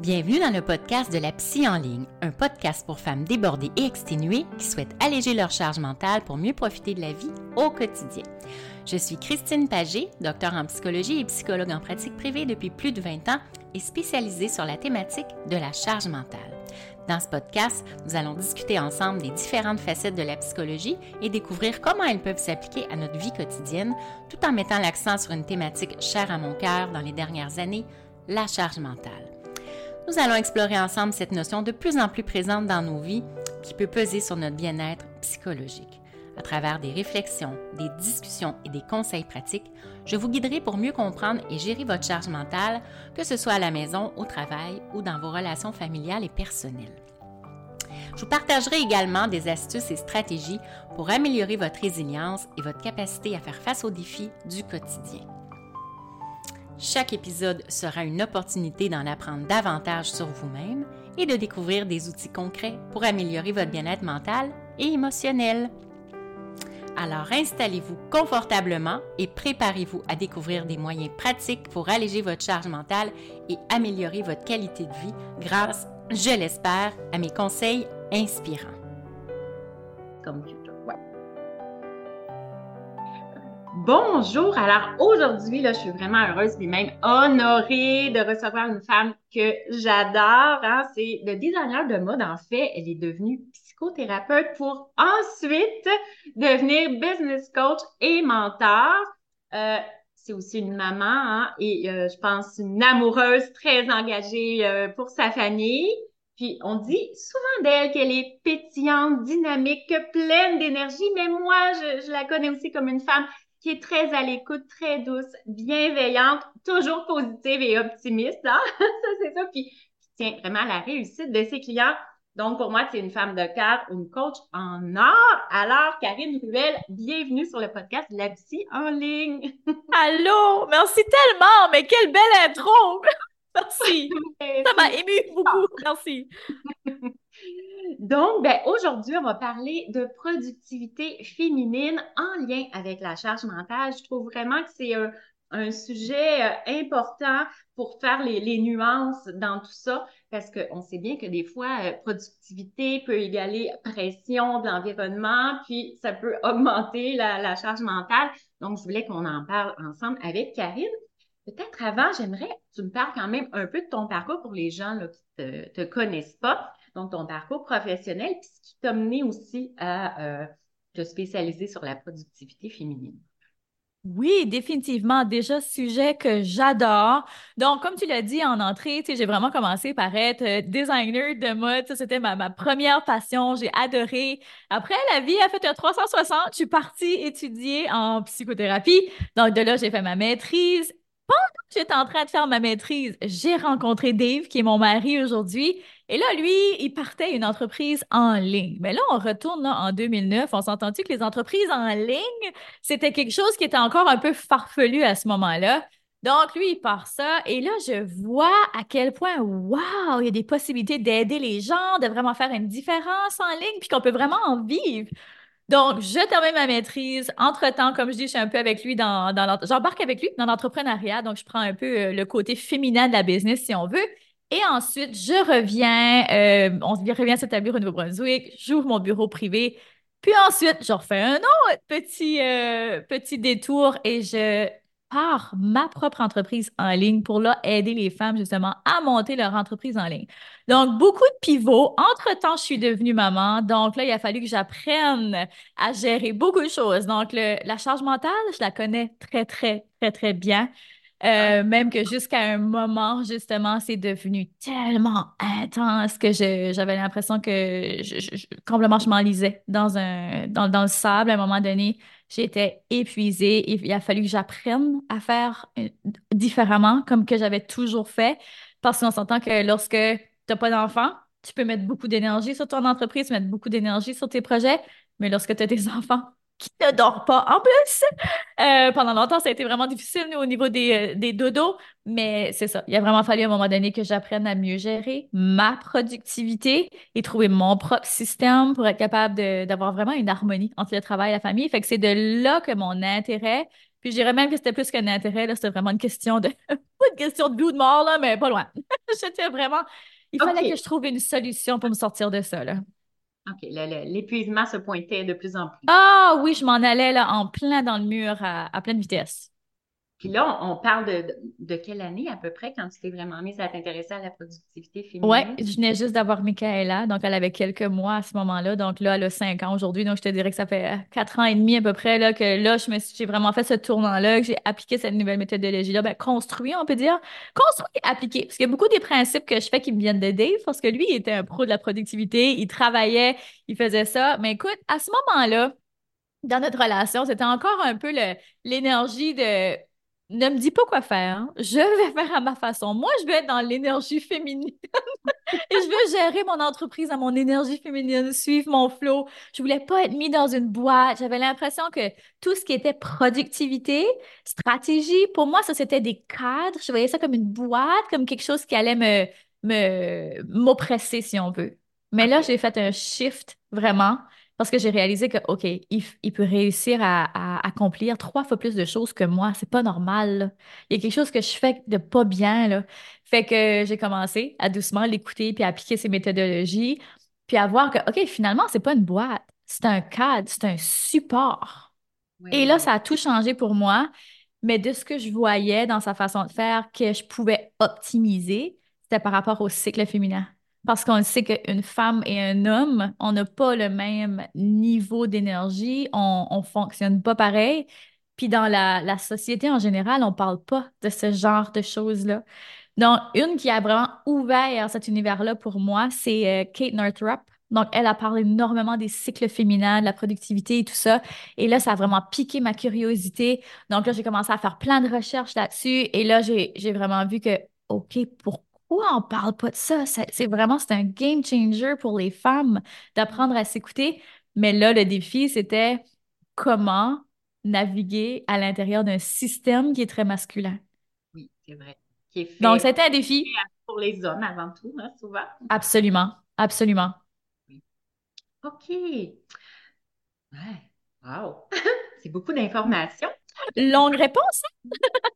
Bienvenue dans le podcast de la Psy en ligne, un podcast pour femmes débordées et exténuées qui souhaitent alléger leur charge mentale pour mieux profiter de la vie au quotidien. Je suis Christine Pagé, docteur en psychologie et psychologue en pratique privée depuis plus de 20 ans et spécialisée sur la thématique de la charge mentale. Dans ce podcast, nous allons discuter ensemble des différentes facettes de la psychologie et découvrir comment elles peuvent s'appliquer à notre vie quotidienne, tout en mettant l'accent sur une thématique chère à mon cœur dans les dernières années, la charge mentale. Nous allons explorer ensemble cette notion de plus en plus présente dans nos vies qui peut peser sur notre bien-être psychologique. À travers des réflexions, des discussions et des conseils pratiques, je vous guiderai pour mieux comprendre et gérer votre charge mentale, que ce soit à la maison, au travail ou dans vos relations familiales et personnelles. Je vous partagerai également des astuces et stratégies pour améliorer votre résilience et votre capacité à faire face aux défis du quotidien. Chaque épisode sera une opportunité d'en apprendre davantage sur vous-même et de découvrir des outils concrets pour améliorer votre bien-être mental et émotionnel. Alors installez-vous confortablement et préparez-vous à découvrir des moyens pratiques pour alléger votre charge mentale et améliorer votre qualité de vie grâce, je l'espère, à mes conseils inspirants. Comme Bonjour. Alors aujourd'hui, là, je suis vraiment heureuse et même honorée de recevoir une femme que j'adore. Hein. C'est le designer de mode. En fait, elle est devenue psychothérapeute pour ensuite devenir business coach et mentor. Euh, c'est aussi une maman hein, et euh, je pense une amoureuse très engagée euh, pour sa famille. Puis on dit souvent d'elle qu'elle est pétillante, dynamique, pleine d'énergie, mais moi, je, je la connais aussi comme une femme qui est très à l'écoute, très douce, bienveillante, toujours positive et optimiste. Hein? ça, c'est ça. Puis, qui tient vraiment à la réussite de ses clients. Donc, pour moi, c'est une femme de cœur, une coach en or. Alors, Karine Ruel, bienvenue sur le podcast de la psy en ligne. Allô, merci tellement, mais quelle belle intro! merci. Ça m'a ému beaucoup. Merci. Donc, ben, aujourd'hui, on va parler de productivité féminine en lien avec la charge mentale. Je trouve vraiment que c'est un, sujet euh, important pour faire les, nuances dans tout ça, parce qu'on sait bien que des fois, euh, productivité peut égaler pression de l'environnement, puis ça peut augmenter la, charge mentale. Donc, je voulais qu'on en parle ensemble avec Karine. Peut-être avant, j'aimerais que tu me parles quand même un peu de ton parcours pour les gens qui ne te connaissent pas donc ton parcours professionnel, puis ce qui t'a mené aussi à euh, te spécialiser sur la productivité féminine. Oui, définitivement. Déjà, sujet que j'adore. Donc, comme tu l'as dit en entrée, j'ai vraiment commencé par être euh, designer de mode. C'était ma, ma, première passion. J'ai adoré. Après, la vie a fait un 360. Je suis partie étudier en psychothérapie. Donc, de là, j'ai fait ma maîtrise. Pendant que j'étais en train de faire ma maîtrise, j'ai rencontré Dave, qui est mon mari aujourd'hui. Et là, lui, il partait une entreprise en ligne. Mais là, on retourne en 2009. On s'est entendu que les entreprises en ligne, c'était quelque chose qui était encore un peu farfelu à ce moment-là. Donc, lui, il part ça. Et là, je vois à quel point, waouh, il y a des possibilités d'aider les gens, de vraiment faire une différence en ligne, puis qu'on peut vraiment en vivre. Donc, je termine ma maîtrise. Entre-temps, comme je dis, je suis un peu avec lui dans, dans j'embarque avec lui dans l'entrepreneuriat. Donc, je prends un peu euh, le côté féminin de la business, si on veut. Et ensuite, je reviens, euh, on revient s'établir au Nouveau-Brunswick, j'ouvre mon bureau privé. Puis ensuite, je refais un autre petit, euh, petit détour et je pars ma propre entreprise en ligne pour là aider les femmes justement à monter leur entreprise en ligne. Donc, beaucoup de pivots. Entre-temps, je suis devenue maman. Donc là, il a fallu que j'apprenne à gérer beaucoup de choses. Donc, la charge mentale, je la connais très, très, très, très bien. Euh, même que jusqu'à un moment, justement, c'est devenu tellement intense que j'avais l'impression que je, complètement je m'enlisais dans, un, dans, dans, le sable. À un moment donné, j'étais épuisée et il a fallu que j'apprenne à faire euh, différemment, comme que j'avais toujours fait. Parce qu'on s'entend que lorsque tu n'as pas d'enfant, tu peux mettre beaucoup d'énergie sur ton entreprise, mettre beaucoup d'énergie sur tes projets, mais lorsque tu as des enfants, qui ne dort pas en plus. Euh, pendant longtemps, ça a été vraiment difficile au niveau des, euh, des dodos, mais c'est ça. Il a vraiment fallu à un moment donné que j'apprenne à mieux gérer ma productivité et trouver mon propre système pour être capable d'avoir vraiment une harmonie entre le travail et la famille. Fait que c'est de là que mon intérêt, puis je dirais même que c'était plus qu'un intérêt, c'était vraiment une question de, pas une question de vie ou de mort, là, mais pas loin. J'étais vraiment. Il fallait que je trouve une solution pour me sortir de ça, là. OK, l'épuisement se pointait de plus en plus. Ah oui, je m'en allais là en plein dans le mur à pleine vitesse. Puis là, on, parle de, quelle année à peu près quand tu t'es vraiment mise à t'intéresser à la productivité féminine? Oui, je venais juste d'avoir Michaela, donc elle avait quelques mois à ce moment-là. Donc là, elle a cinq ans aujourd'hui. Donc je te dirais que ça fait euh, quatre ans et demi à peu près là, que là, je me j'ai vraiment fait ce tournant-là, que j'ai appliqué cette nouvelle méthodologie-là. Ben, construit, on peut dire. Construit appliqué. Parce qu'il y a beaucoup des principes que je fais qui me viennent de Dave, parce que lui, il était un pro de la productivité, il travaillait, il faisait ça. Mais écoute, à ce moment-là, dans notre relation, c'était encore un peu l'énergie de ne me dis pas quoi faire. Je vais faire à ma façon. Moi, je veux être dans l'énergie féminine. Et je veux gérer mon entreprise à mon énergie féminine, suivre mon flow. Je voulais pas être mis dans une boîte. J'avais l'impression que tout ce qui était productivité, stratégie, pour moi, ça, c'était des cadres. Je voyais ça comme une boîte, comme quelque chose qui allait me, me, m'oppresser, si on veut. Mais là, j'ai fait un shift vraiment parce que j'ai réalisé que, OK, il, peut réussir à, accomplir trois fois plus de choses que moi. C'est pas normal. Il y a quelque chose que je fais de pas bien. Là. Fait que j'ai commencé à doucement l'écouter puis à appliquer ses méthodologies, puis à voir que, OK, finalement, c'est pas une boîte. C'est un cadre, c'est un support. Et là, ça a tout changé pour moi. Mais de ce que je voyais dans sa façon de faire que je pouvais optimiser, c'était par rapport au cycle féminin parce qu'on sait qu'une femme et un homme, on n'a pas le même niveau d'énergie, on ne fonctionne pas pareil. Puis dans la, société en général, on ne parle pas de ce genre de choses-là. Donc, une qui a vraiment ouvert cet univers-là pour moi, c'est euh, Kate Northrup. Donc, elle a parlé énormément des cycles féminins, de la productivité et tout ça. Et là, ça a vraiment piqué ma curiosité. Donc là, j'ai commencé à faire plein de recherches là-dessus. Et là, j'ai vraiment vu que, OK, pourquoi? Pourquoi on parle pas de ça? C'est vraiment, c'est un game changer pour les femmes d'apprendre à s'écouter. Mais là, le défi, c'était comment naviguer à l'intérieur d'un système qui est très masculin. Oui, c'est vrai. Donc, c'était un défi. Pour les hommes avant tout, hein, souvent. Absolument, absolument. OK. Ouais. Wow. c'est beaucoup d'informations. Longue réponse. Hein?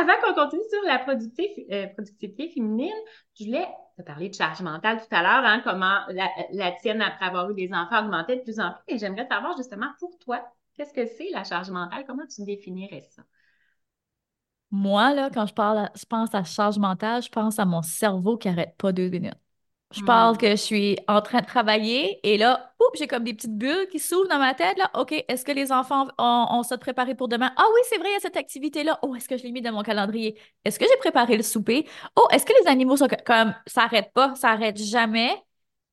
Avant qu'on continue sur la euh, productivité, féminine, je voulais te parler de charge mentale tout à l'heure, hein, comment la, tienne, après avoir eu des enfants, augmentait de plus en plus. Et j'aimerais savoir justement pour toi, qu'est-ce que c'est la charge mentale? Comment tu définirais ça? Moi, là, quand je parle, je pense à charge mentale, je pense à mon cerveau qui n'arrête pas deux minutes. Je parle que je suis en train de travailler et là, j'ai comme des petites bulles qui s'ouvrent dans ma tête. Là. OK, est-ce que les enfants ont, ont ça de préparé pour demain? Ah oui, c'est vrai, il y a cette activité-là. Oh, est-ce que je l'ai mis dans mon calendrier? Est-ce que j'ai préparé le souper? Oh, est-ce que les animaux sont comme ça n'arrête pas, ça n'arrête jamais?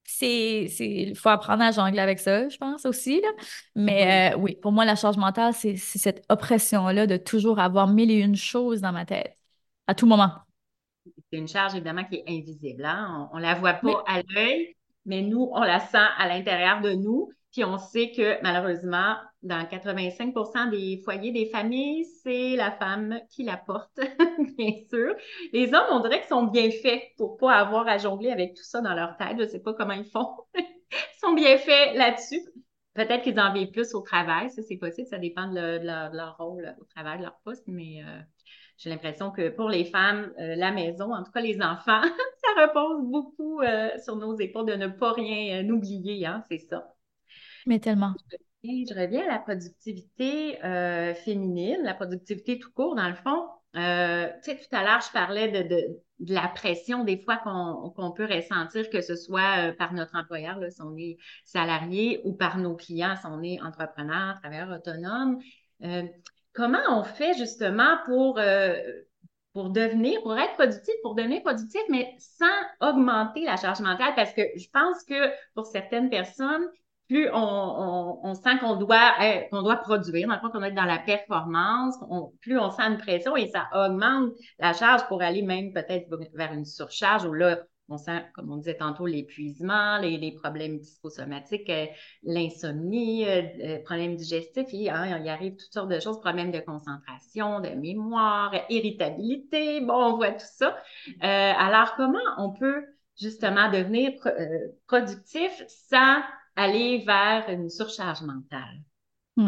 C'est, il faut apprendre à jongler avec ça, je pense aussi. Là. Mais euh, oui, pour moi, la charge mentale, c'est cette oppression-là de toujours avoir mille et une choses dans ma tête à tout moment c'est une charge évidemment qui est invisible. Hein? On ne la voit pas à l'œil, mais nous, on la sent à l'intérieur de nous. Puis on sait que malheureusement, dans 85% des foyers des familles, c'est la femme qui la porte, bien sûr. Les hommes, on dirait qu'ils sont bien faits pour pas avoir à jongler avec tout ça dans leur tête. Je ne sais pas comment ils font. ils sont bien faits là-dessus. Peut-être qu'ils en vivent plus au travail, ça c'est possible, ça dépend de, leur, rôle au travail, de leur poste, mais euh, j'ai l'impression que pour les femmes, euh, la maison, en tout cas les enfants, ça repose beaucoup euh, sur nos épaules de ne pas rien euh, oublier, hein, c'est ça. Mais tellement. Et je reviens à la productivité féminine, la productivité tout court, dans le fond. tu sais, tout à l'heure, je parlais de, la pression des fois qu'on peut ressentir, que ce soit par notre employeur, là, si on est salarié, ou par nos clients, si on est entrepreneur, travailleur autonome. Comment on fait justement pour, euh, pour devenir, pour être productif, pour devenir productif, mais sans augmenter la charge mentale? Parce que je pense que pour certaines personnes, plus on, sent qu'on doit, qu'on doit produire, dans le fond, qu'on être dans la performance, plus on sent une pression et ça augmente la charge pour aller même peut-être vers une surcharge où là, on sent, comme on disait tantôt, l'épuisement, les, problèmes psychosomatiques, euh, l'insomnie, euh, euh, problèmes digestifs, il, hein, il arrive toutes sortes de choses, problèmes de concentration, de mémoire, irritabilité, bon, on voit tout ça. alors, comment on peut justement devenir productif sans aller vers une surcharge mentale?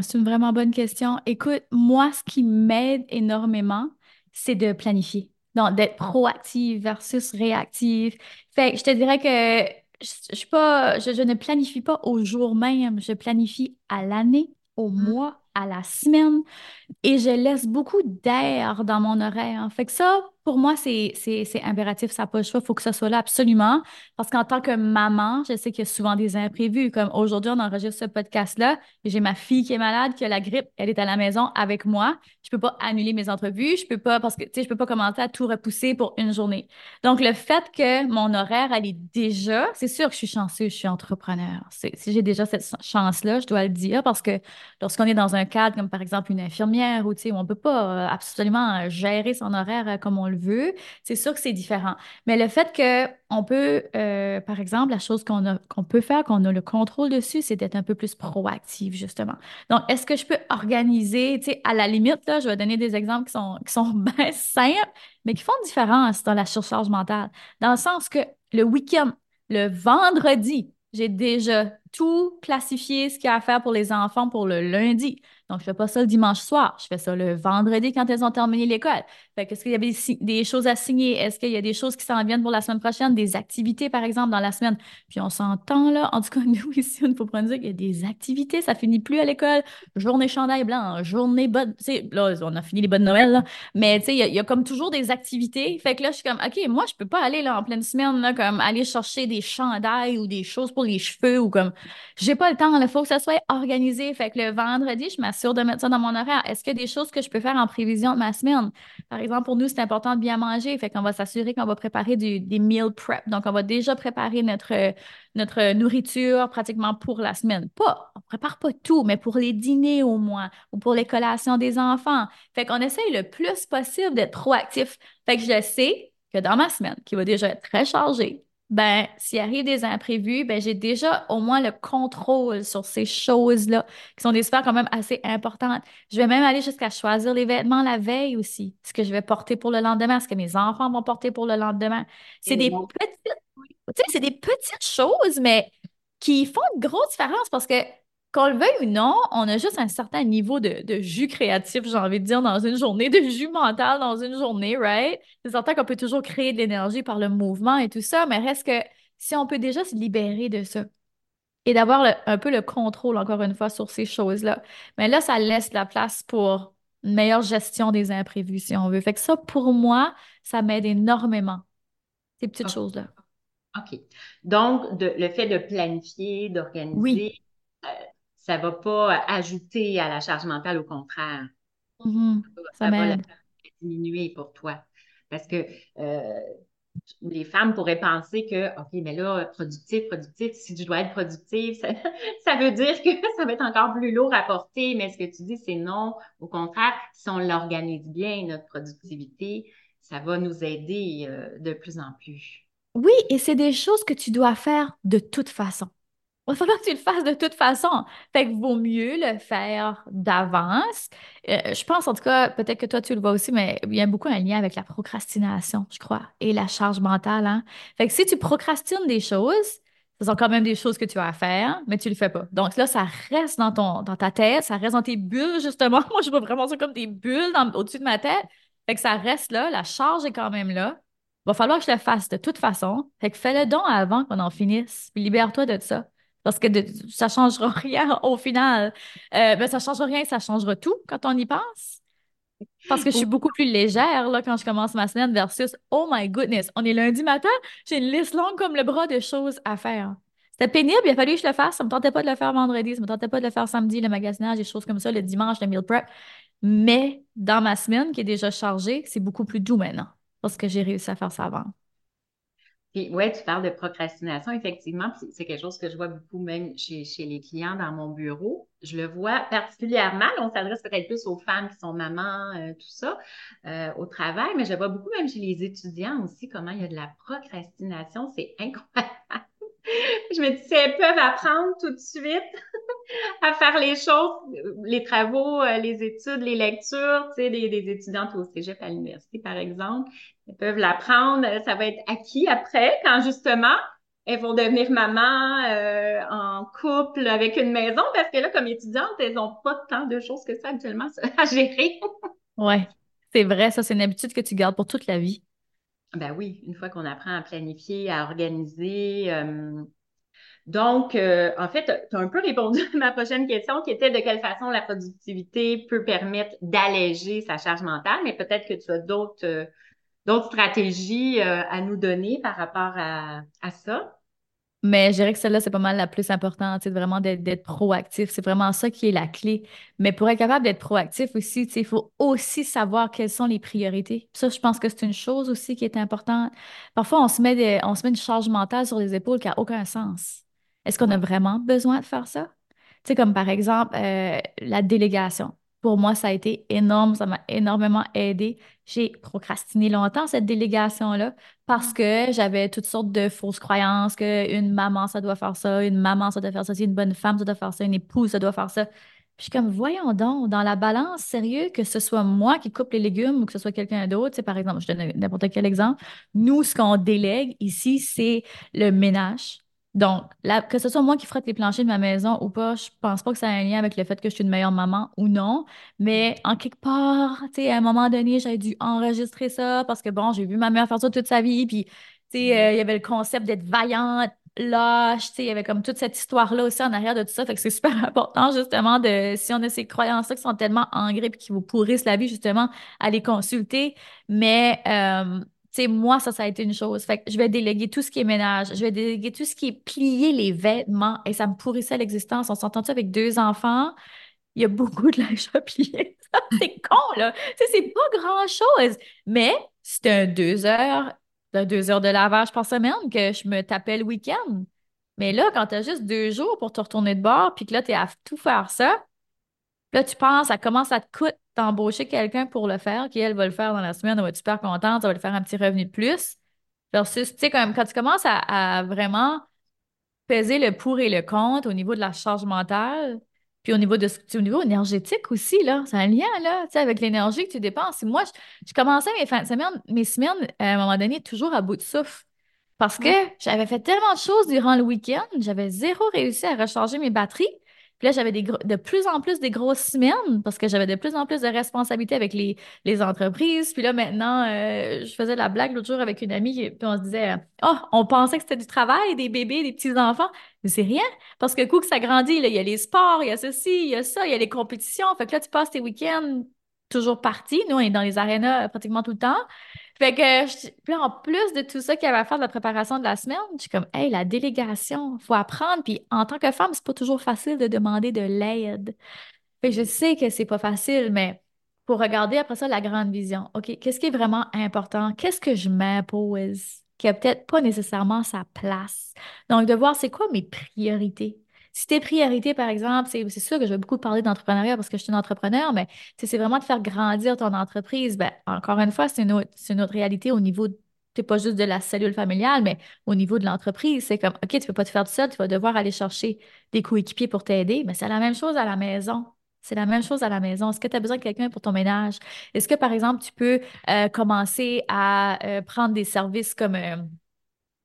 C'est une vraiment bonne question. Écoute, moi, ce qui m'aide énormément, c'est de planifier. D'être proactive versus réactive. Fait que je te dirais que je, je suis pas, je, je ne planifie pas au jour même, je planifie à l'année, au Mm. mois, à la semaine et je laisse beaucoup d'air dans mon horaire. Fait que ça, pour moi, c'est, impératif, ça n'a pas le choix, il faut que ça soit là absolument. Parce qu'en tant que maman, je sais qu'il y a souvent des imprévus. Comme aujourd'hui, on enregistre ce podcast-là j'ai ma fille qui est malade, qui a la grippe, elle est à la maison avec moi. Je peux pas annuler mes entrevues, je peux pas, parce que, tu sais, je peux pas commencer à tout repousser pour une journée. Donc, le fait que mon horaire, elle est déjà, c'est sûr que je suis chanceuse, je suis entrepreneur. Si j'ai déjà cette chance-là, je dois le dire, parce que lorsqu'on est dans un cadre comme par exemple une infirmière tu sais, on peut pas euh, absolument euh, gérer son horaire euh, comme on le veut, c'est sûr que c'est différent. Mais le fait que on peut, par exemple, la chose qu'on qu'on peut faire, qu'on a le contrôle dessus, c'est d'être un peu plus proactif, justement. Donc, est-ce que je peux organiser, à la limite, là, je vais donner des exemples qui sont, qui sont bien simples, mais qui font une différence dans la surcharge mentale. Dans le sens que le week-end, le vendredi, j'ai déjà tout classifié, ce qu'il y a à faire pour les enfants pour le lundi. Donc, je fais pas ça le dimanche soir. Je fais ça le vendredi quand elles ont terminé l'école. Fait que, est-ce qu'il y a des, choses à signer? Est-ce qu'il y a des choses qui s'en viennent pour la semaine prochaine? Des activités, par exemple, dans la semaine? Puis on s'entend, là. En tout cas, nous, ici, prendre dire qu'il y a des activités. Ça finit plus à l'école. Journée chandail blanc, journée bonne... Tu sais, là, on a fini les bonnes Noël, là. Mais, tu sais, il y, a- comme toujours des activités. Fait que là, je suis comme, OK, moi, je peux pas aller, là, en pleine semaine, là, comme aller chercher des chandails ou des choses pour les cheveux ou comme j'ai pas le temps, il faut que ça soit organisé. Fait que le vendredi, je m'assure de mettre ça dans mon horaire. Est-ce qu'il y a des choses que je peux faire en prévision de ma semaine? Par exemple, pour nous, c'est important de bien manger. Fait qu'on va s'assurer qu'on va préparer du- des meal prep. Donc, on va déjà préparer notre, notre nourriture pratiquement pour la semaine. Pas, on prépare pas tout, mais pour les dîners au moins ou pour les collations des enfants. Fait qu'on essaye le plus possible d'être proactif. Fait que je sais que dans ma semaine, qui va déjà être très chargée, ben, s'il arrive des imprévus, ben, j'ai déjà au moins le contrôle sur ces choses-là, qui sont des sphères quand même assez importantes. Je vais même aller jusqu'à choisir les vêtements la veille aussi, ce que je vais porter pour le lendemain, ce que mes enfants vont porter pour le lendemain. C'est des petites, c'est des petites choses, mais qui font une grosse différence parce que, qu'on le veuille ou non, on a juste un certain niveau de, de jus créatif, j'ai envie de dire, dans une journée, de jus mental dans une journée, right? C'est certain qu'on peut toujours créer de l'énergie par le mouvement et tout ça, mais reste que si on peut déjà se libérer de ça et d'avoir un peu le contrôle, encore une fois, sur ces choses-là, mais là, ça laisse la place pour une meilleure gestion des imprévus, si on veut. Fait que ça, pour moi, ça m'aide énormément, ces petites OK. choses-là. OK. Donc, de- le fait de planifier, Oui, d'organiser, euh, ça va pas ajouter à la charge mentale, au contraire. Mhm. Ça Ça va la diminuer pour toi. Parce que euh, les femmes pourraient penser que, OK, mais là, productif, productif, si je dois être productive, ça, ça veut dire que ça va être encore plus lourd à porter. Mais ce que tu dis, c'est non. Au contraire, si on l'organise bien, notre productivité, ça va nous aider euh, de plus en plus. Oui, et c'est des choses que tu dois faire de toute façon. Va falloir que tu le fasses de toute façon. Fait que vaut mieux le faire d'avance. Euh, je pense, en tout cas, peut-être que toi, tu le vois aussi, mais il y a beaucoup un lien avec la procrastination, je crois, et la charge mentale, hein. Fait que si tu procrastines des choses, ce sont quand même des choses que tu as à faire, mais tu le fais pas. Donc là, ça reste dans ton, dans ta tête, ça reste dans tes bulles, justement. Moi, je vois vraiment ça comme des bulles au-dessus de ma tête. Fait que ça reste là, la charge est quand même là. Va falloir que je le fasse de toute façon. Fait que fais-le donc avant qu'on en finisse. Libère-toi de ça. Parce que de- ça ne changera rien au final. Euh, ben, ça ne changera rien, ça changera tout quand on y pense. Parce que je suis beaucoup plus légère là, quand je commence ma semaine versus Oh my goodness, on est lundi matin, j'ai une liste longue comme le bras de choses à faire. C'était pénible, il a fallu que je le fasse. Ça me tentait pas de le faire vendredi, ça me tentait pas de le faire samedi, le magasinage, des choses comme ça, le dimanche, le meal prep. Mais dans ma semaine qui est déjà chargée, c'est beaucoup plus doux maintenant parce que j'ai réussi à faire ça avant. Puis, ouais, tu parles de procrastination, effectivement, c'est quelque chose que je vois beaucoup même chez, les clients dans mon bureau. Je le vois particulièrement, on s'adresse peut-être plus aux femmes qui sont mamans, euh, tout ça, euh, au travail, mais je vois beaucoup même chez les étudiants aussi, comment il y a de la procrastination, c'est incroyable. Je me dis, si elles peuvent apprendre tout de suite à faire les choses, les travaux, euh, les études, les lectures, tu sais, des, étudiantes au cégep à l'université, par exemple, elles peuvent l'apprendre, ça va être acquis après, quand justement, elles vont devenir maman euh, en couple avec une maison, parce que là, comme étudiantes, elles n'ont pas tant de choses que ça actuellement à gérer. Ouais, c'est vrai, ça, c'est une habitude que tu gardes pour toute la vie. Ben oui, une fois qu'on apprend à planifier, à organiser. Euh, donc, euh, en fait, tu as un peu répondu à ma prochaine question qui était de quelle façon la productivité peut permettre d'alléger sa charge mentale, mais peut-être que tu as d'autres euh, d'autres stratégies à nous donner par rapport à, à ça. Mais je dirais que celle-là, c'est pas mal la plus importante, c'est vraiment d'être proactif. C'est vraiment ça qui est la clé. Mais pour être capable d'être proactif aussi, il faut aussi savoir quelles sont les priorités. Ça, je pense que c'est une chose aussi qui est importante. Parfois, on se met, on se met une charge mentale sur les épaules qui n'a aucun sens. Est-ce qu'on a vraiment besoin de faire ça? Tu sais, comme par exemple, euh, la délégation. Pour moi, ça a été énorme, ça m'a énormément aidé. J'ai procrastiné longtemps cette délégation-là parce que j'avais toutes sortes de fausses croyances qu'une maman, ça doit faire ça, une maman, ça doit faire ça, une bonne femme, ça doit faire ça, une épouse, ça doit faire ça. Puis je suis comme, voyons donc, dans la balance, sérieux, que ce soit moi qui coupe les légumes ou que ce soit quelqu'un d'autre, c'est par exemple, je donne n'importe quel exemple, nous, ce qu'on délègue ici, c'est le ménage donc, que ce soit moi qui frotte les planchers de ma maison ou pas, je pense pas que ça a un lien avec le fait que je suis une meilleure maman ou non. Mais en quelque part, tu sais, à un moment donné, j'avais dû enregistrer ça parce que bon, j'ai vu ma mère faire ça toute sa vie. Puis, tu sais, euh, il y avait le concept d'être vaillante, lâche, tu sais, il y avait comme toute cette histoire-là aussi en arrière de tout ça. Fait que c'est super important, justement, de, si on a ces croyances-là qui sont tellement ancrées et qui vous pourrissent la vie, justement, à les consulter. Mais, euh, sais, moi, ça, ça a été une chose. Fait que je vais déléguer tout ce qui est ménage, je vais déléguer tout ce qui est plier les vêtements et ça me pourrissait l'existence. On s'entend-tu avec deux enfants? Il y a beaucoup de linge à plier. c'est con, là. C'est pas grand-chose. Mais c'était un deux heures, deux heures de lavage par semaine que je me tapais le week-end. Mais là, quand tu as juste deux jours pour te retourner de bord, puis que là, tu es à tout faire ça, là, tu penses, ça commence à te coûter d'embaucher quelqu'un pour le faire, qui elle va le faire dans la semaine, elle va être super contente, ça va lui faire un petit revenu de plus. Versus, tu sais, quand, quand tu commences à, vraiment peser le pour et le contre au niveau de la charge mentale, puis au niveau de au niveau énergétique aussi, là, c'est un lien, là, tu sais, avec l'énergie que tu dépenses. Moi, je, je commençais mes fins de semaine, mes semaines, à un moment donné, toujours à bout de souffle. Parce que j'avais fait tellement de choses durant le week-end, j'avais zéro réussi à recharger mes batteries. Puis là, j'avais de plus en plus des grosses semaines parce que j'avais de plus en plus de responsabilités avec les, les entreprises. Puis là, maintenant, euh, je faisais la blague l'autre jour avec une amie, puis on se disait Oh, on pensait que c'était du travail, des bébés, des petits-enfants. Mais c'est rien. Parce que coup que ça grandit, là, il y a les sports, il y a ceci, il y a ça, il y a les compétitions. Fait que là, tu passes tes week-ends toujours partis. Nous, on est dans les arénas pratiquement tout le temps. Fait que, puis en plus de tout ça qu'il y avait à faire de la préparation de la semaine, je suis comme, hey, la délégation, faut apprendre. Puis en tant que femme, c'est pas toujours facile de demander de l'aide. Fait que je sais que c'est pas facile, mais pour regarder après ça la grande vision. OK, qu'est-ce qui est vraiment important? Qu'est-ce que je m'impose qui a peut-être pas nécessairement sa place? Donc, de voir c'est quoi mes priorités? Si tes priorités, par exemple, c'est sûr que je vais beaucoup parler d'entrepreneuriat parce que je suis une entrepreneur, mais c'est vraiment de faire grandir ton entreprise. Ben, encore une fois, c'est une, autre, réalité au niveau, c'est pas juste de la cellule familiale, mais au niveau de l'entreprise. C'est comme, OK, tu peux pas te faire tout seul, tu vas devoir aller chercher des coéquipiers pour t'aider, mais c'est la même chose à la maison. C'est la même chose à la maison. Est-ce que tu as besoin de quelqu'un pour ton ménage? Est-ce que, par exemple, tu peux euh, commencer à euh, prendre des services comme euh,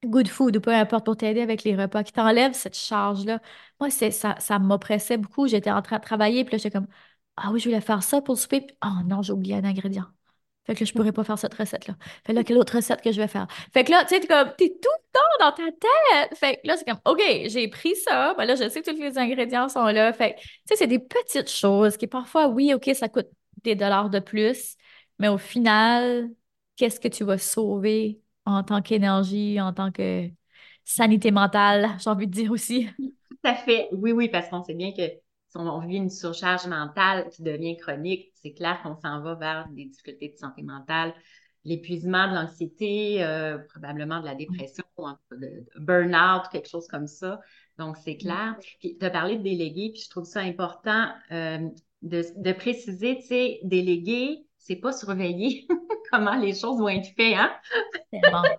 good food ou peu importe pour t'aider avec les repas, qui t'enlève cette charge-là. Moi, c'est, ça, ça m'oppressait beaucoup. J'étais en train de travailler, puis là, j'étais comme, ah oui, je voulais faire ça pour le souper. oh non, j'ai oublié un ingrédient. Fait que là, je pourrais pas faire cette recette-là. Fait là, quelle autre recette que je vais faire? Fait que là, tu sais, t'es comme, t'es tout le temps dans ta tête. Fait que là, c'est comme, OK, j'ai pris ça. Ben là, je sais que tous les ingrédients sont là. Fait tu sais, c'est des petites choses qui parfois, oui, OK, ça coûte des dollars de plus. Mais au final, qu'est-ce que tu vas sauver? En tant qu'énergie, en tant que sanité mentale, j'ai envie de dire aussi. Tout à fait. Oui, oui, parce qu'on sait bien que si on vit une surcharge mentale qui devient chronique, c'est clair qu'on s'en va vers des difficultés de santé mentale, l'épuisement, de l'anxiété, euh, probablement de la dépression, de burn-out, quelque chose comme ça. Donc, c'est clair. Puis, tu as parlé de déléguer, puis je trouve ça important euh, de, de, préciser, tu sais, déléguer, c'est pas surveiller comment les choses vont être faites, hein? Bon.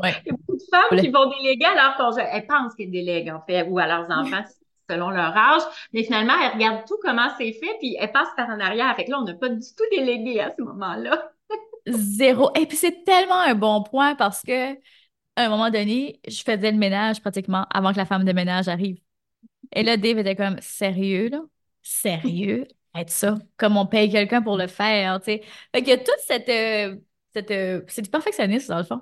Parce y a beaucoup de femmes qui vont déléguer alors qu'elles pensent qu'elles délèguent, en fait, ou à leurs enfants selon leur âge. Mais finalement, elles regardent tout comment c'est fait, puis elles passent par en arrière. Fait que là, on n'a pas du tout délégué à ce moment-là. Zéro. Et puis, c'est tellement un bon point parce que à un moment donné, je faisais le ménage pratiquement avant que la femme de ménage arrive. Et là, Dave était comme sérieux, là? Sérieux? Être ça, comme on paye quelqu'un pour le faire, tu sais. Fait qu'il y a toute cette, euh, euh, c'est du perfectionnisme, dans le fond.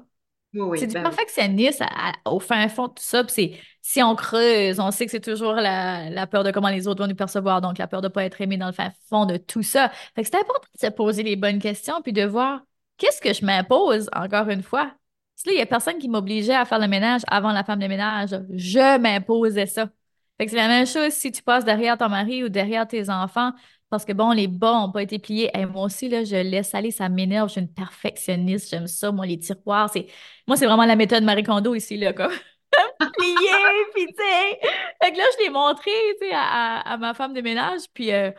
Oui, C'est du ben perfectionnisme à- à- au fin fond de tout ça. Puis si on creuse, on sait que c'est toujours la, la peur de comment les autres vont nous percevoir, donc la peur de ne pas être aimé dans le fin fond de tout ça. Fait que c'est important de se poser les bonnes questions puis de voir qu'est-ce que je m'impose, encore une fois. Parce que là, il n'y a personne qui m'obligeait à faire le ménage avant la femme de ménage. Je m'imposais ça. Fait que c'est la même chose si tu passes derrière ton mari ou derrière tes enfants parce que bon, les bas n'ont pas été pliés. Hey, moi aussi, là, je laisse aller, ça m'énerve. Je suis une perfectionniste, j'aime ça. Moi, les tiroirs, c'est moi, c'est vraiment la méthode Marie Kondo ici, là, plier, puis tu sais. Fait que là, je l'ai montré, tu sais, à, à- ma femme de ménage, puis euh,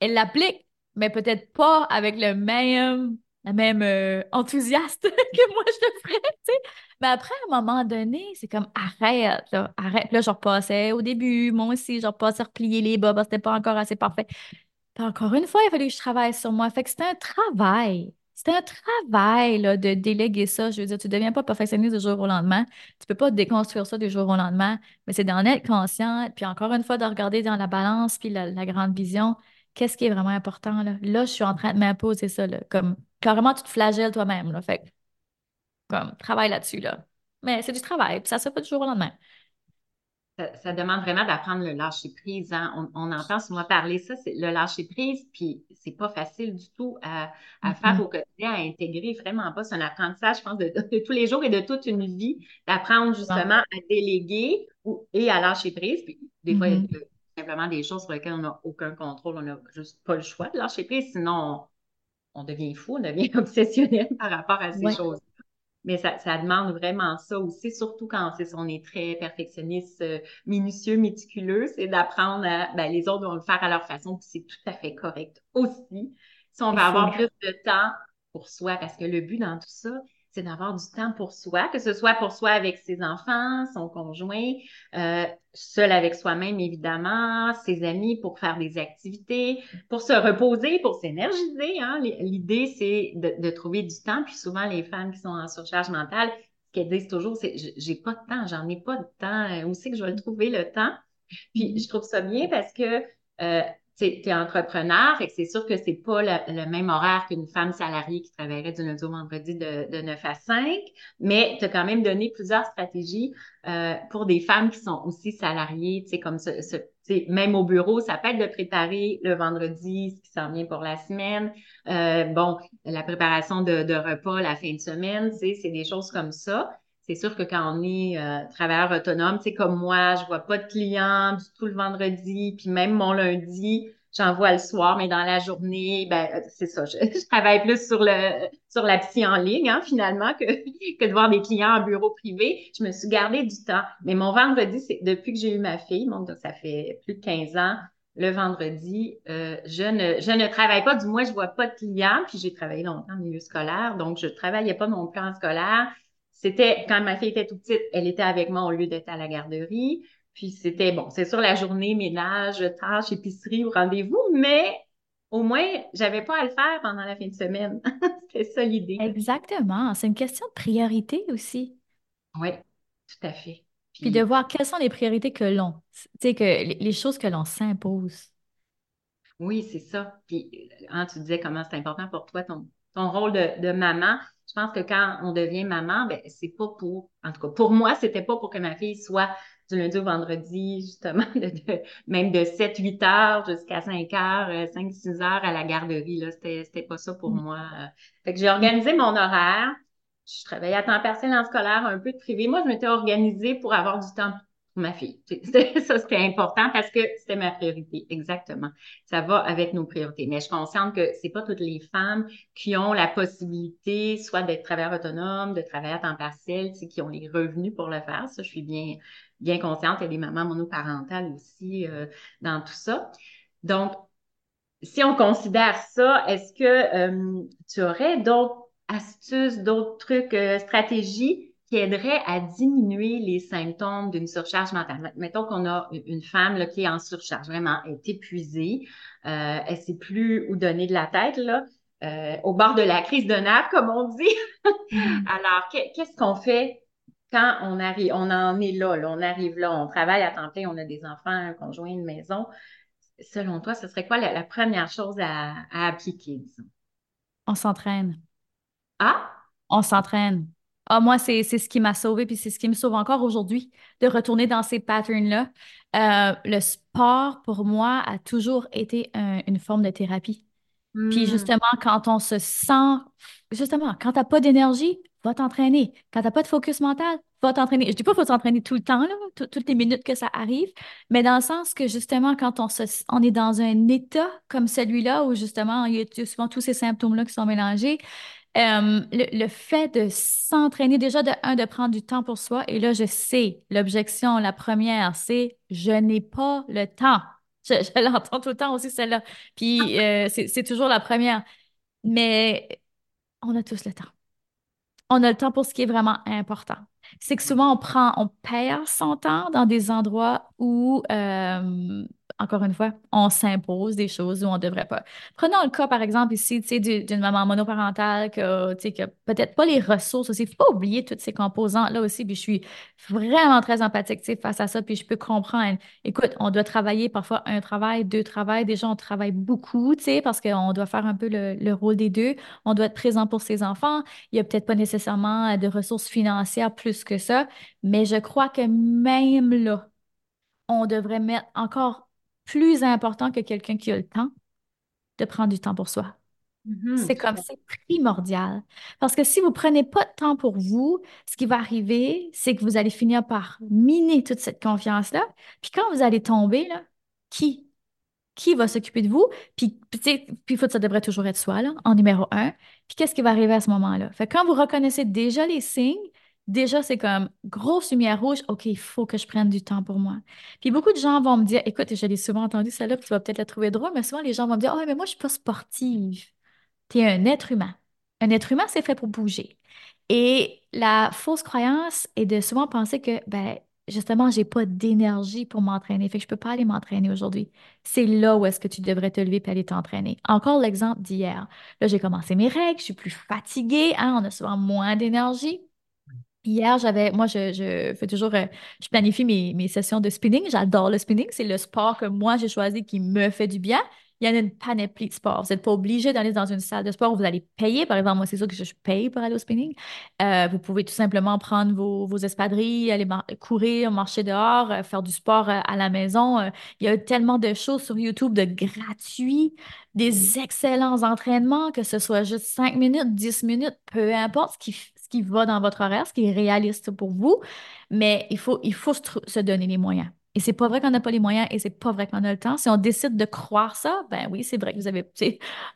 elle l'applique, mais peut-être pas avec le même, la même euh, enthousiaste que moi, je le ferais, tu sais. Mais après, à un moment donné, c'est comme, arrête, arrête. Là, je repassais au début, moi aussi, je repassais replier les bas parce que c'était pas encore assez parfait. Encore une fois, il a fallu que je travaille sur moi. Fait que c'était un travail. C'était un travail là, de déléguer ça. Je veux dire, tu ne deviens pas perfectionniste du jour au lendemain. Tu ne peux pas déconstruire ça du jour au lendemain, mais c'est d'en être conscient. Puis encore une fois, de regarder dans la balance puis la, grande vision, qu'est-ce qui est vraiment important là? Là, je suis en train de m'imposer ça. Là, comme carrément, tu te flagelles toi-même. Comme, travaille là-dessus. Là. Mais c'est du travail, puis ça se fait pas du jour au lendemain. Ça, ça demande vraiment d'apprendre le lâcher prise. hein. On, on entend souvent parler ça, c'est le lâcher prise, puis c'est pas facile du tout à, à faire au quotidien, à intégrer vraiment pas. C'est un apprentissage, je pense, de, de tous les jours et de toute une vie, d'apprendre justement à déléguer ou, et à lâcher prise. Puis des fois, il y a Mhm. de- simplement des choses sur lesquelles on n'a aucun contrôle, on n'a juste pas le choix de lâcher prise, sinon on, on devient fou, on devient obsessionnel par rapport à ces Ouais. choses. Mais ça, ça demande vraiment ça aussi, surtout quand c'est, on est très perfectionniste, euh, minutieux, méticuleux, c'est d'apprendre à, ben, les autres vont le faire à leur façon, puis c'est tout à fait correct aussi. Si on va avoir plus de temps pour soi, parce que le but dans tout ça, c'est d'avoir du temps pour soi, que ce soit pour soi avec ses enfants, son conjoint, euh, seul avec soi-même évidemment, ses amis pour faire des activités, pour se reposer, pour s'énergiser. Hein. L'idée, c'est de, de trouver du temps. Puis souvent, les femmes qui sont en surcharge mentale, ce qu'elles disent toujours, c'est j'ai pas de temps, j'en ai pas de temps. Où c'est que je vais le trouver le temps? Puis je trouve ça bien parce que euh, tu es entrepreneur, que c'est sûr que c'est pas le, même horaire qu'une femme salariée qui travaillerait du lundi au vendredi de, de 9 à 5, mais tu as quand même donné plusieurs stratégies euh, pour des femmes qui sont aussi salariées, comme même au bureau, ça peut être de préparer le vendredi ce qui s'en vient pour la semaine. Euh, bon, la préparation de, de repas la fin de semaine, c'est des choses comme ça. C'est sûr que quand on est euh, travailleur autonome, sais, comme moi, je vois pas de clients du tout le vendredi, puis même mon lundi, j'en vois le soir, mais dans la journée, ben, c'est ça. Je, je travaille plus sur le sur la psy en ligne, hein, finalement, que, que de voir des clients en bureau privé. Je me suis gardé du temps. Mais mon vendredi, c'est depuis que j'ai eu ma fille, donc ça fait plus de 15 ans, le vendredi, euh, je ne, je ne travaille pas, du moins, je vois pas de clients, puis j'ai travaillé longtemps en milieu scolaire, donc je travaillais pas non plus en scolaire. C'était, quand ma fille était toute petite, elle était avec moi au lieu d'être à la garderie. Puis c'était, bon, c'est sûr, la journée, ménage, tâches, épicerie ou rendez-vous, mais au moins, j'avais pas à le faire pendant la fin de semaine. C'était ça l'idée. Exactement. C'est une question de priorité aussi. Oui, tout à fait. Puis de voir quelles sont les priorités que l'on, tu sais, que les, les choses que l'on s'impose. oui, c'est ça. Puis, hein, tu disais comment c'est important pour toi, ton, ton rôle de, de maman. Je pense que quand on devient maman, ben, c'est pas pour, en tout cas, pour moi, c'était pas pour que ma fille soit du lundi au vendredi, justement, de, de- même de 7, 8 heures jusqu'à 5 heures, 5, 6 heures à la garderie, là. C'était, c'était pas ça pour Mm. moi. Euh, Fait que j'ai organisé mon horaire. Je travaillais à temps partiel en scolaire, un peu de privé. Moi, je m'étais organisée pour avoir du temps ma fille. Ça, c'était important parce que c'était ma priorité. Exactement. Ça va avec nos priorités. Mais je suis consciente que c'est pas toutes les femmes qui ont la possibilité soit d'être travailleur autonome, de travailler à temps partiel, qui ont les revenus pour le faire. Ça, je suis bien, bien consciente. Il y a des mamans monoparentales aussi euh, dans tout ça. Donc, si on considère ça, est-ce que euh, tu aurais d'autres astuces, d'autres trucs, euh, stratégies qui aideraient à diminuer les symptômes d'une surcharge mentale? Mettons qu'on a une femme là, qui est en surcharge, vraiment, elle est épuisée, euh, elle sait plus où donner de la tête, là, euh, au bord de la crise de nerfs, comme on dit. Mhm. Alors, que- qu'est-ce qu'on fait quand on arrive, on en est là, là, on arrive là, on travaille à temps plein, on a des enfants, un conjoint, une maison. Selon toi, ce serait quoi la, la première chose à, à appliquer, disons? On s'entraîne. Ah? On s'entraîne. Ah, moi, c'est ce qui m'a sauvé, puis c'est ce qui me sauve encore aujourd'hui, de retourner dans ces patterns-là. Euh, le sport, pour moi, a toujours été une forme de thérapie. Puis Hmm. justement, quand on se sent, justement, quand t'as pas d'énergie, va t'entraîner. Quand t'as pas de focus mental, va t'entraîner. Je dis pas qu'il faut s'entraîner tout le temps, là, tout- toutes les minutes que ça arrive, mais dans le sens que justement, quand on, se, on est dans un état comme celui-là, où justement, il y a souvent tous ces symptômes-là qui sont mélangés, euh, le, le fait de s'entraîner, déjà de un, de prendre du temps pour soi, et là, je sais, l'objection, la première, c'est je n'ai pas le temps. Je, l'entends tout le temps aussi, celle-là. Puis euh, c'est toujours la première. Mais on a tous le temps. On a le temps pour ce qui est vraiment important. C'est que souvent, on prend, on perd son temps dans des endroits où, euh, encore une fois, on s'impose des choses où on ne devrait pas. Prenons le cas, par exemple, ici, d'une maman monoparentale qui a, peut-être pas les ressources aussi. Il ne faut pas oublier toutes ces composantes-là aussi. Puis je suis vraiment très empathique, face à ça. Puis je peux comprendre. Écoute, on doit travailler parfois un travail, deux travails. Déjà, on travaille beaucoup, parce qu'on doit faire un peu le, le rôle des deux. On doit être présent pour ses enfants. Il n'y a peut-être pas nécessairement de ressources financières plus que ça, mais je crois que même là, on devrait mettre encore plus important que quelqu'un qui a le temps de prendre du temps pour soi. Mhm, C'est comme, c'est primordial. Parce que si vous ne prenez pas de temps pour vous, ce qui va arriver, c'est que vous allez finir par miner toute cette confiance-là. Puis quand vous allez tomber, là, qui? Qui va s'occuper de vous? Puis, puis, ça devrait toujours être soi, là, en numéro un. Puis qu'est-ce qui va arriver à ce moment-là? Fait que quand vous reconnaissez déjà les signes, déjà c'est comme grosse lumière rouge, OK, il faut que je prenne du temps pour moi. Puis beaucoup de gens vont me dire, écoute, je l'ai souvent entendu celle-là, tu vas peut-être la trouver drôle, mais souvent les gens vont me dire, oh, mais moi, je suis pas sportive. Tu es un être humain. Un être humain, c'est fait pour bouger. Et la fausse croyance est de souvent penser que, ben, justement, j'ai pas d'énergie pour m'entraîner. Fait que je peux pas aller m'entraîner aujourd'hui. C'est là où est-ce que tu devrais te lever et aller t'entraîner. Encore l'exemple d'hier. Là, j'ai commencé mes règles, je suis plus fatiguée, hein, on a souvent moins d'énergie. Hier, j'avais, moi, je, je fais toujours, euh, je planifie mes, mes sessions de spinning. J'adore le spinning. C'est le sport que moi, j'ai choisi qui me fait du bien. Il y en a une panoplie de sports. Vous n'êtes pas obligé d'aller dans une salle de sport où vous allez payer. Par exemple, moi, c'est sûr que je paye pour aller au spinning. Euh, vous pouvez tout simplement prendre vos, vos espadrilles, aller courir, marcher dehors, euh, faire du sport à la maison. Il y a tellement de choses sur YouTube de gratuits, des excellents entraînements, que ce soit juste 5 minutes, 10 minutes, peu importe ce qui, qui va dans votre horaire, ce qui est réaliste pour vous. Mais il faut, il faut se, donner les moyens. Et c'est pas vrai qu'on n'a pas les moyens et c'est pas vrai qu'on a le temps. Si on décide de croire ça, ben oui, c'est vrai que vous avez.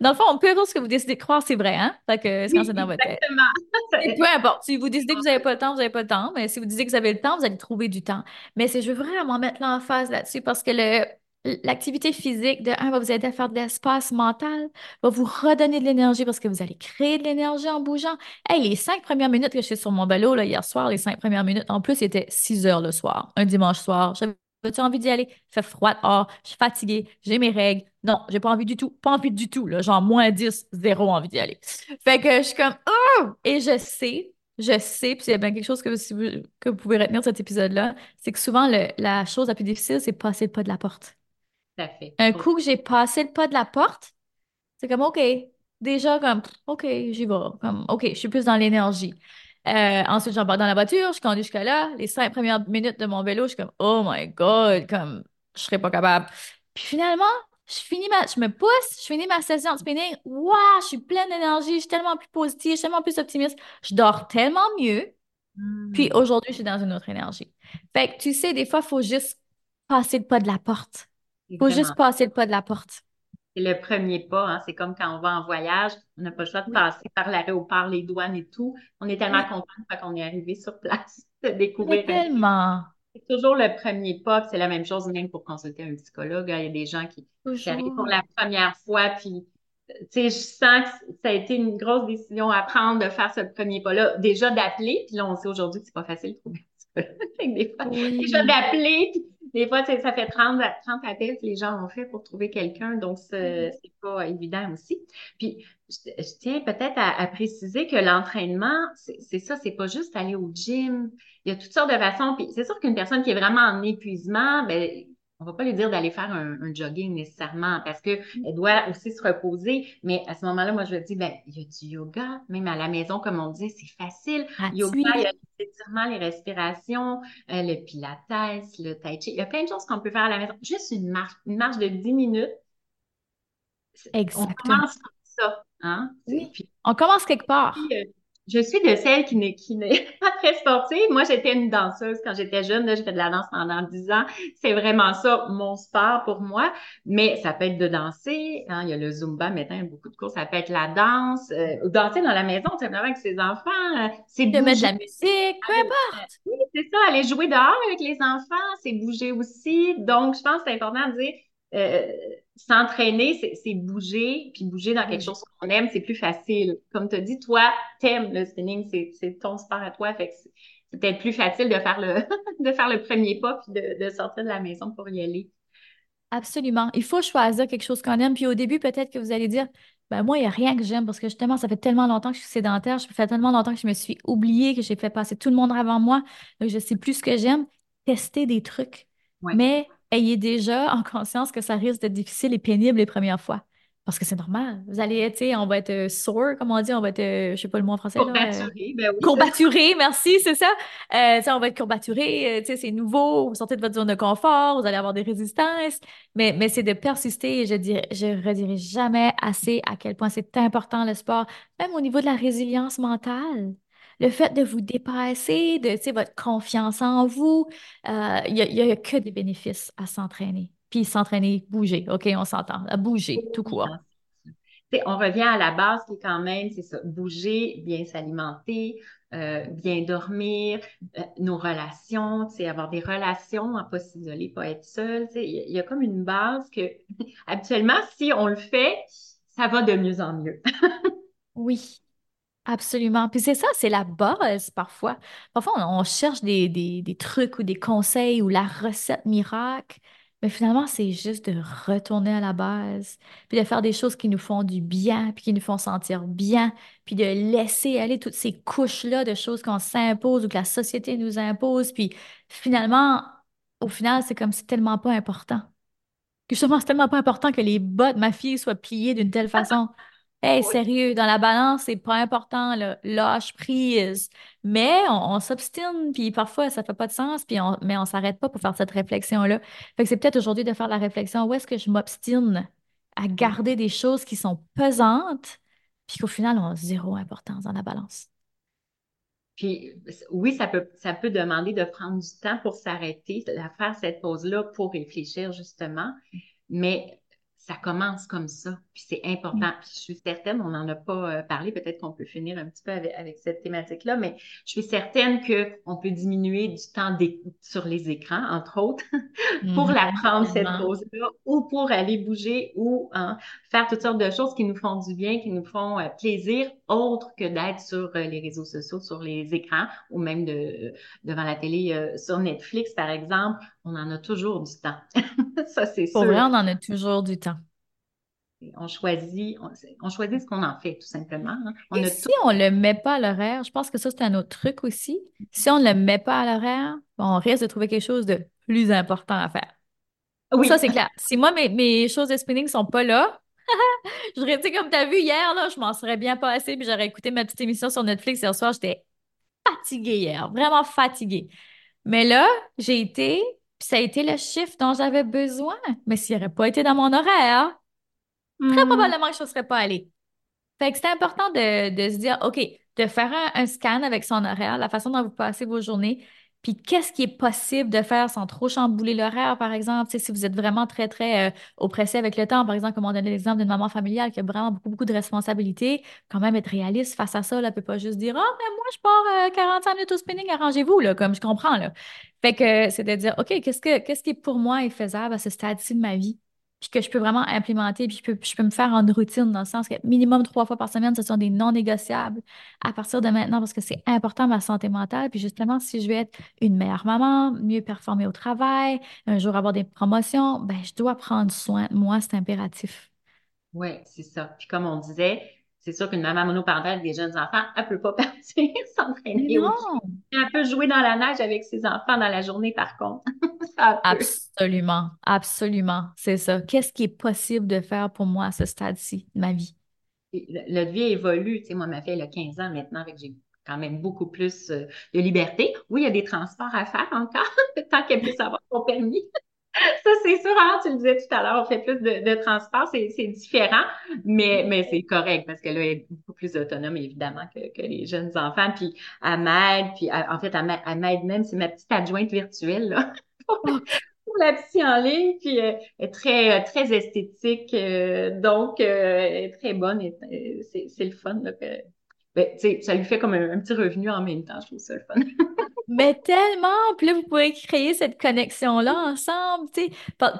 Dans le fond, peu importe ce que vous décidez de croire, c'est vrai, hein? Fait que c'est quand Oui, c'est dans votre tête. Exactement. peu importe. Si vous décidez que vous n'avez pas le temps, vous n'avez pas le temps. Mais si vous décidez que vous avez le temps, vous allez trouver du temps. Mais c'est, je veux vraiment mettre l'emphase là-dessus parce que le, l'activité physique, de un, va vous aider à faire de l'espace mental, va vous redonner de l'énergie parce que vous allez créer de l'énergie en bougeant. Hey, les cinq premières minutes que je suis sur mon vélo là, hier soir, les cinq premières minutes, en plus, c'était 6 heures le soir, un dimanche soir. J'avais-tu envie d'y aller? Il fait froid dehors, je suis fatiguée, j'ai mes règles. Non, j'ai pas envie du tout. Pas envie du tout, là. Genre moins 10, zéro envie d'y aller. Fait que je suis comme, oh! Et je sais, je sais, puis c'est bien quelque chose que, vous, que vous pouvez retenir de cet épisode-là, c'est que souvent, la chose la plus difficile, c'est passer le pas de la porte. Tout à fait. Un coup que j'ai passé le pas de la porte, c'est comme, OK, déjà comme, OK, j'y vais. Comme, OK, je suis plus dans l'énergie. Euh, ensuite, j'embarque dans la voiture, je conduis jusqu'à là. Les cinq premières minutes de mon vélo, je suis comme, oh my God, comme, je serais pas capable. Puis finalement, je finis ma, je me pousse, je finis ma session de spinning. Waouh, je suis pleine d'énergie, je suis tellement plus positive, je suis tellement plus optimiste. Je dors tellement mieux. Puis Hmm, aujourd'hui, je suis dans une autre énergie. Fait que tu sais, des fois, il faut juste passer le pas de la porte. C'est faut juste passer le pas de la porte. C'est le premier pas. hein. C'est comme quand on va en voyage, on n'a pas le choix de passer par l'aéroport, les douanes et tout. On est tellement content fois qu'on est arrivé sur place de découvrir tellement. C'est toujours le premier pas, c'est la même chose même pour consulter un psychologue. hein. Il y a des gens qui, qui arrivent pour la première fois, puis je sens que ça a été une grosse décision à prendre de faire ce premier pas-là. Déjà d'appeler, puis là, on sait aujourd'hui que c'est pas facile de trouver un psychologue. Des fois, déjà d'appeler, puis des fois, ça fait 30, à- 30 appels que les gens ont fait pour trouver quelqu'un, donc c'est Oui. c'est pas évident aussi. Puis, je, je tiens peut-être à, à préciser que l'entraînement, c'est c'est ça, c'est pas juste aller au gym. Il y a toutes sortes de façons. Puis c'est sûr qu'une personne qui est vraiment en épuisement, ben, on va pas lui dire d'aller faire un, jogging nécessairement parce que elle doit aussi se reposer. Mais à ce moment-là, moi, je dis, ben, il y a du yoga, même à la maison, comme on dit, c'est facile. yoga, il y a les étirements, les respirations, euh, le pilates, le tai chi. Il y a plein de choses qu'on peut faire à la maison. Juste une marche, une marche de 10 minutes. Exactement. On commence comme ça. Hein? on commence quelque part. Euh, je suis de celles qui n'est, qui n'est pas très sportive. Moi, j'étais une danseuse quand j'étais jeune. Là, j'ai fait de la danse pendant 10 ans. C'est vraiment ça, mon sport pour moi. Mais ça peut être de danser. Hein. Il y a le Zumba maintenant, il y a beaucoup de cours. Ça peut être la danse. Euh, danser dans la maison, simplement avec ses enfants. Euh, c'est de mettre de la musique, peu importe. oui, c'est ça. Aller jouer dehors avec les enfants, c'est bouger aussi. Donc, je pense que c'est important de dire... Euh, s'entraîner, c'est bouger, puis bouger dans quelque chose qu'on aime, c'est plus facile. Comme tu as dit, toi, t'aimes le spinning, c'est ton sport à toi, fait que c'est peut-être plus facile de faire le, de faire le premier pas, puis de, sortir de la maison pour y aller. Absolument. Il faut choisir quelque chose qu'on aime. Puis au début, peut-être que vous allez dire, ben moi, il n'y a rien que j'aime parce que justement, ça fait tellement longtemps que je suis sédentaire, ça fait tellement longtemps que je me suis oubliée, que j'ai fait passer tout le monde avant moi, donc je sais plus ce que j'aime. Tester des trucs. Mais ayez déjà en conscience que ça risque d'être difficile et pénible les premières fois. Parce que c'est normal. Vous allez être, on va être euh, sore, comme on dit, on va être, euh, je sais pas le mot en français. Courbaturé, ben oui. Courbaturé, merci, c'est ça. Euh, on va être courbaturé, sais, c'est nouveau, vous sortez de votre zone de confort, vous allez avoir des résistances, mais, mais c'est de persister. Je ne je redirai jamais assez à quel point c'est important le sport, même au niveau de la résilience mentale le fait de vous dépasser, de votre confiance en vous, euh, il n'y a, que des bénéfices à s'entraîner. Puis s'entraîner, bouger, OK, on s'entend, à bouger, tout court. on revient à la base qui est quand même, c'est ça, bouger, bien s'alimenter, euh, bien dormir, euh, nos relations, avoir des relations, ne pas s'isoler, pas être seul. Il y, a comme une base que habituellement, si on le fait, ça va de mieux en mieux. oui, Absolument. Puis c'est ça, c'est la base parfois. Parfois, on, cherche des, des, trucs ou des conseils ou la recette miracle, mais finalement, c'est juste de retourner à la base, puis de faire des choses qui nous font du bien, puis qui nous font sentir bien, puis de laisser aller toutes ces couches-là de choses qu'on s'impose ou que la société nous impose. Puis finalement, au final, c'est comme c'est tellement pas important. Justement, c'est tellement pas important que les bottes de ma fille soient pliées d'une telle façon. Hey, sérieux, dans la balance, c'est pas important, là. lâche prise. Mais on, s'obstine, puis parfois, ça fait pas de sens, puis on, mais on s'arrête pas pour faire cette réflexion-là. Fait que c'est peut-être aujourd'hui de faire la réflexion, où est-ce que je m'obstine à garder des choses qui sont pesantes, puis qu'au final, ont zéro importance dans la balance? Puis oui, ça peut, ça peut demander de prendre du temps pour s'arrêter, de faire cette pause-là pour réfléchir justement. Mais ça commence comme ça, puis c'est important. Mm. je suis certaine, on n'en a pas euh, parlé, peut-être qu'on peut finir un petit peu avec, cette thématique-là, mais je suis certaine qu'on peut diminuer du temps sur les écrans, entre autres, pour la prendre, cette pause-là, ou pour aller bouger, ou hein, faire toutes sortes de choses qui nous font du bien, qui nous font euh, plaisir, autre que d'être sur euh, les réseaux sociaux, sur les écrans, ou même de, devant la télé, sur Netflix, par exemple. On en a toujours du temps. ça, c'est sûr. Pour vrai, on en a toujours du temps. On choisit, on, choisit ce qu'on en fait, tout simplement. Hein. On Et si on ne le met pas à l'horaire, je pense que ça, c'est un autre truc aussi. Si on ne le met pas à l'horaire, on risque de trouver quelque chose de plus important à faire. Oui. Ça, c'est clair. Si moi, mes, mes choses de spinning ne sont pas là, j'aurais, tu comme tu as vu hier, là, je m'en serais bien passé, puis j'aurais écouté ma petite émission sur Netflix hier soir. J'étais fatiguée hier, vraiment fatiguée. Mais là, j'ai été ça a été le chiffre dont j'avais besoin. Mais s'il n'aurait pas été dans mon horaire, très hmm. probablement que je ne serais pas allée. Fait que c'est important de, se dire, OK, de faire un, scan avec son horaire, la façon dont vous passez vos journées, puis qu'est-ce qui est possible de faire sans trop chambouler l'horaire, par exemple, si vous êtes vraiment très, très euh, oppressé avec le temps, par exemple, comme on donnait l'exemple d'une maman familiale qui a vraiment beaucoup, beaucoup de responsabilités, quand même être réaliste face à ça, elle ne peut pas juste dire, oh, mais moi, je pars 45 euh, minutes au spinning, arrangez-vous, là, comme je comprends, là. Fait que c'est de dire, OK, qu'est-ce que, qu'est-ce qui pour moi est faisable à ce stade-ci de ma vie? Puis que je peux vraiment implémenter, puis je peux, je peux me faire en routine dans le sens que minimum trois fois par semaine, ce sont des non négociables à partir de maintenant parce que c'est important ma santé mentale. Puis justement, si je veux être une meilleure maman, mieux performer au travail, un jour avoir des promotions, ben je dois prendre soin de moi, c'est impératif. Oui, c'est ça. Puis comme on disait, c'est sûr qu'une maman monoparentale avec des jeunes enfants, elle ne peut pas partir s'entraîner. Elle peut jouer dans la neige avec ses enfants dans la journée, par contre. absolument, absolument, c'est ça. Qu'est-ce qui est possible de faire pour moi à ce stade-ci de ma vie? Notre vie évolue. Tu sais, moi, ma fille, elle a 15 ans maintenant, avec j'ai quand même beaucoup plus euh, de liberté. Oui, il y a des transports à faire encore, tant qu'elle puisse avoir son permis. Ça, c'est sûr, tu le disais tout à l'heure, on fait plus de, de transport, c'est différent, mais, mais c'est correct parce que là, elle est beaucoup plus autonome, évidemment, que, que les jeunes enfants. Puis, elle m'aide, puis en fait, elle m'aide même, c'est ma petite adjointe virtuelle, là, pour, la psy en ligne, puis euh, elle est très, très esthétique, euh, donc elle est très bonne, et c'est le fun, là, que, ben, ça lui fait comme un, petit revenu en même temps. Je trouve ça le fun. Mais tellement! Puis là, vous pouvez créer cette connexion-là ensemble, tu sais.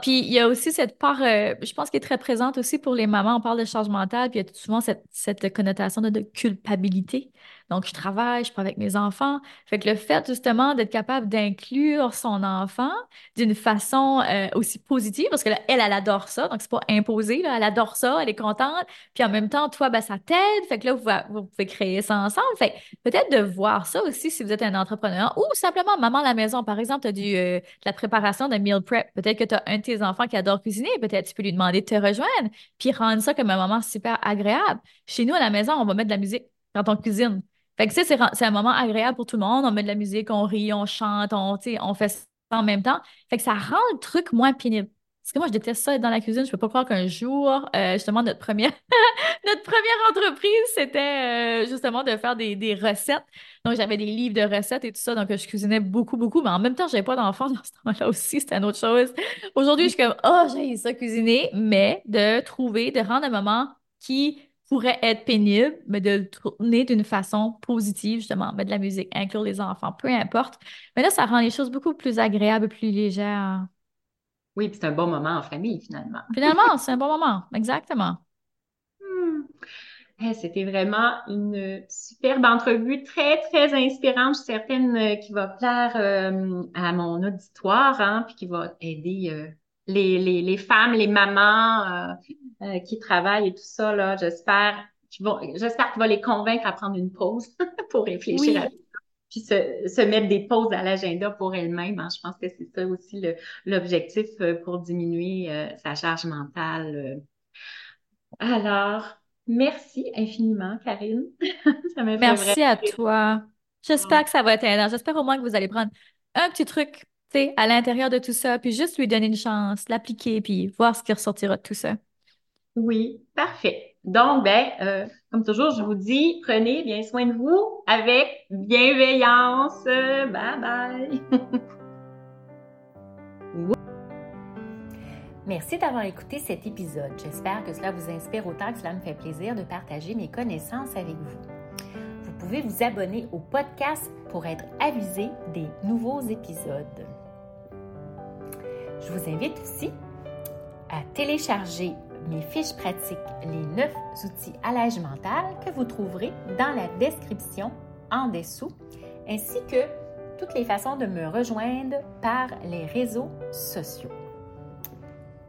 Puis il y a aussi cette part, euh, je pense, qui est très présente aussi pour les mamans. On parle de charge mentale, puis il y a souvent cette, cette connotation de, culpabilité. Donc, je travaille, je suis avec mes enfants. Fait que le fait justement d'être capable d'inclure son enfant d'une façon euh, aussi positive, parce que là, elle, elle adore ça, donc c'est pas imposé, là, elle adore ça, elle est contente. Puis en même temps, toi, ben, ça t'aide. Fait que là, vous, vous, pouvez créer ça ensemble. Fait peut-être de voir ça aussi si vous êtes un entrepreneur ou simplement maman à la maison. Par exemple, tu as du, euh, de la préparation de meal prep. Peut-être que tu as un de tes enfants qui adore cuisiner. Peut-être tu peux lui demander de te rejoindre, puis rendre ça comme un moment super agréable. Chez nous, à la maison, on va mettre de la musique quand on cuisine. Fait que, c'est, c'est un moment agréable pour tout le monde. On met de la musique, on rit, on chante, on, on fait ça en même temps. Fait que ça rend le truc moins pénible. Parce que moi, je déteste ça être dans la cuisine. Je peux pas croire qu'un jour, euh, justement, notre première, notre première entreprise, c'était euh, justement de faire des, des recettes. Donc, j'avais des livres de recettes et tout ça. Donc, je cuisinais beaucoup, beaucoup. Mais en même temps, j'avais pas d'enfants dans ce moment-là aussi. C'était une autre chose. Aujourd'hui, je suis comme, oh, j'ai ça cuisiner. Mais de trouver, de rendre un moment qui pourrait être pénible, mais de le tourner d'une façon positive, justement, mettre de la musique, inclure les enfants, peu importe. Mais là, ça rend les choses beaucoup plus agréables, plus légères. Oui, c'est un bon moment en famille, finalement. Finalement, c'est un bon moment, exactement. Hmm. Eh, c'était vraiment une superbe entrevue, très, très inspirante. Je suis certaine euh, qui va plaire euh, à mon auditoire, hein, puis qui va aider euh, les, les, les, femmes, les mamans euh, qui travaillent et tout ça, là, j'espère qu'ils vont, j'espère qu'il va les convaincre à prendre une pause pour réfléchir à ça. Puis se, se, mettre des pauses à l'agenda pour elles-mêmes. Hein. Je pense que c'est ça aussi l'objectif euh, pour diminuer euh, sa charge mentale. Alors, merci infiniment, Karine. ça merci à toi. J'espère que ça va être aidant. J'espère au moins que vous allez prendre un petit truc à l'intérieur de tout ça, puis juste lui donner une chance, l'appliquer, puis voir ce qui ressortira de tout ça. Oui, parfait. Donc, ben, euh, comme toujours, je vous dis, prenez bien soin de vous avec bienveillance. Bye bye. Merci d'avoir écouté cet épisode. J'espère que cela vous inspire autant que cela me fait plaisir de partager mes connaissances avec vous. Vous pouvez vous abonner au podcast pour être avisé des nouveaux épisodes. Je vous invite aussi à télécharger mes fiches pratiques, les 9 outils allège mental que vous trouverez dans la description en dessous, ainsi que toutes les façons de me rejoindre par les réseaux sociaux.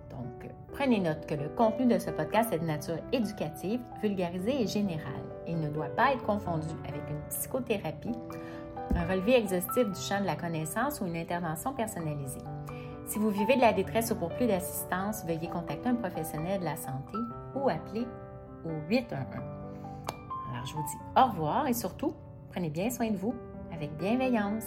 Donc, prenez note que le contenu de ce podcast est de nature éducative, vulgarisée et générale. Il ne doit pas être confondu avec une psychothérapie, un relevé exhaustif du champ de la connaissance ou une intervention personnalisée. Si vous vivez de la détresse ou pour plus d'assistance, veuillez contacter un professionnel de la santé ou appeler au 811. Alors, je vous dis au revoir et surtout, prenez bien soin de vous avec bienveillance.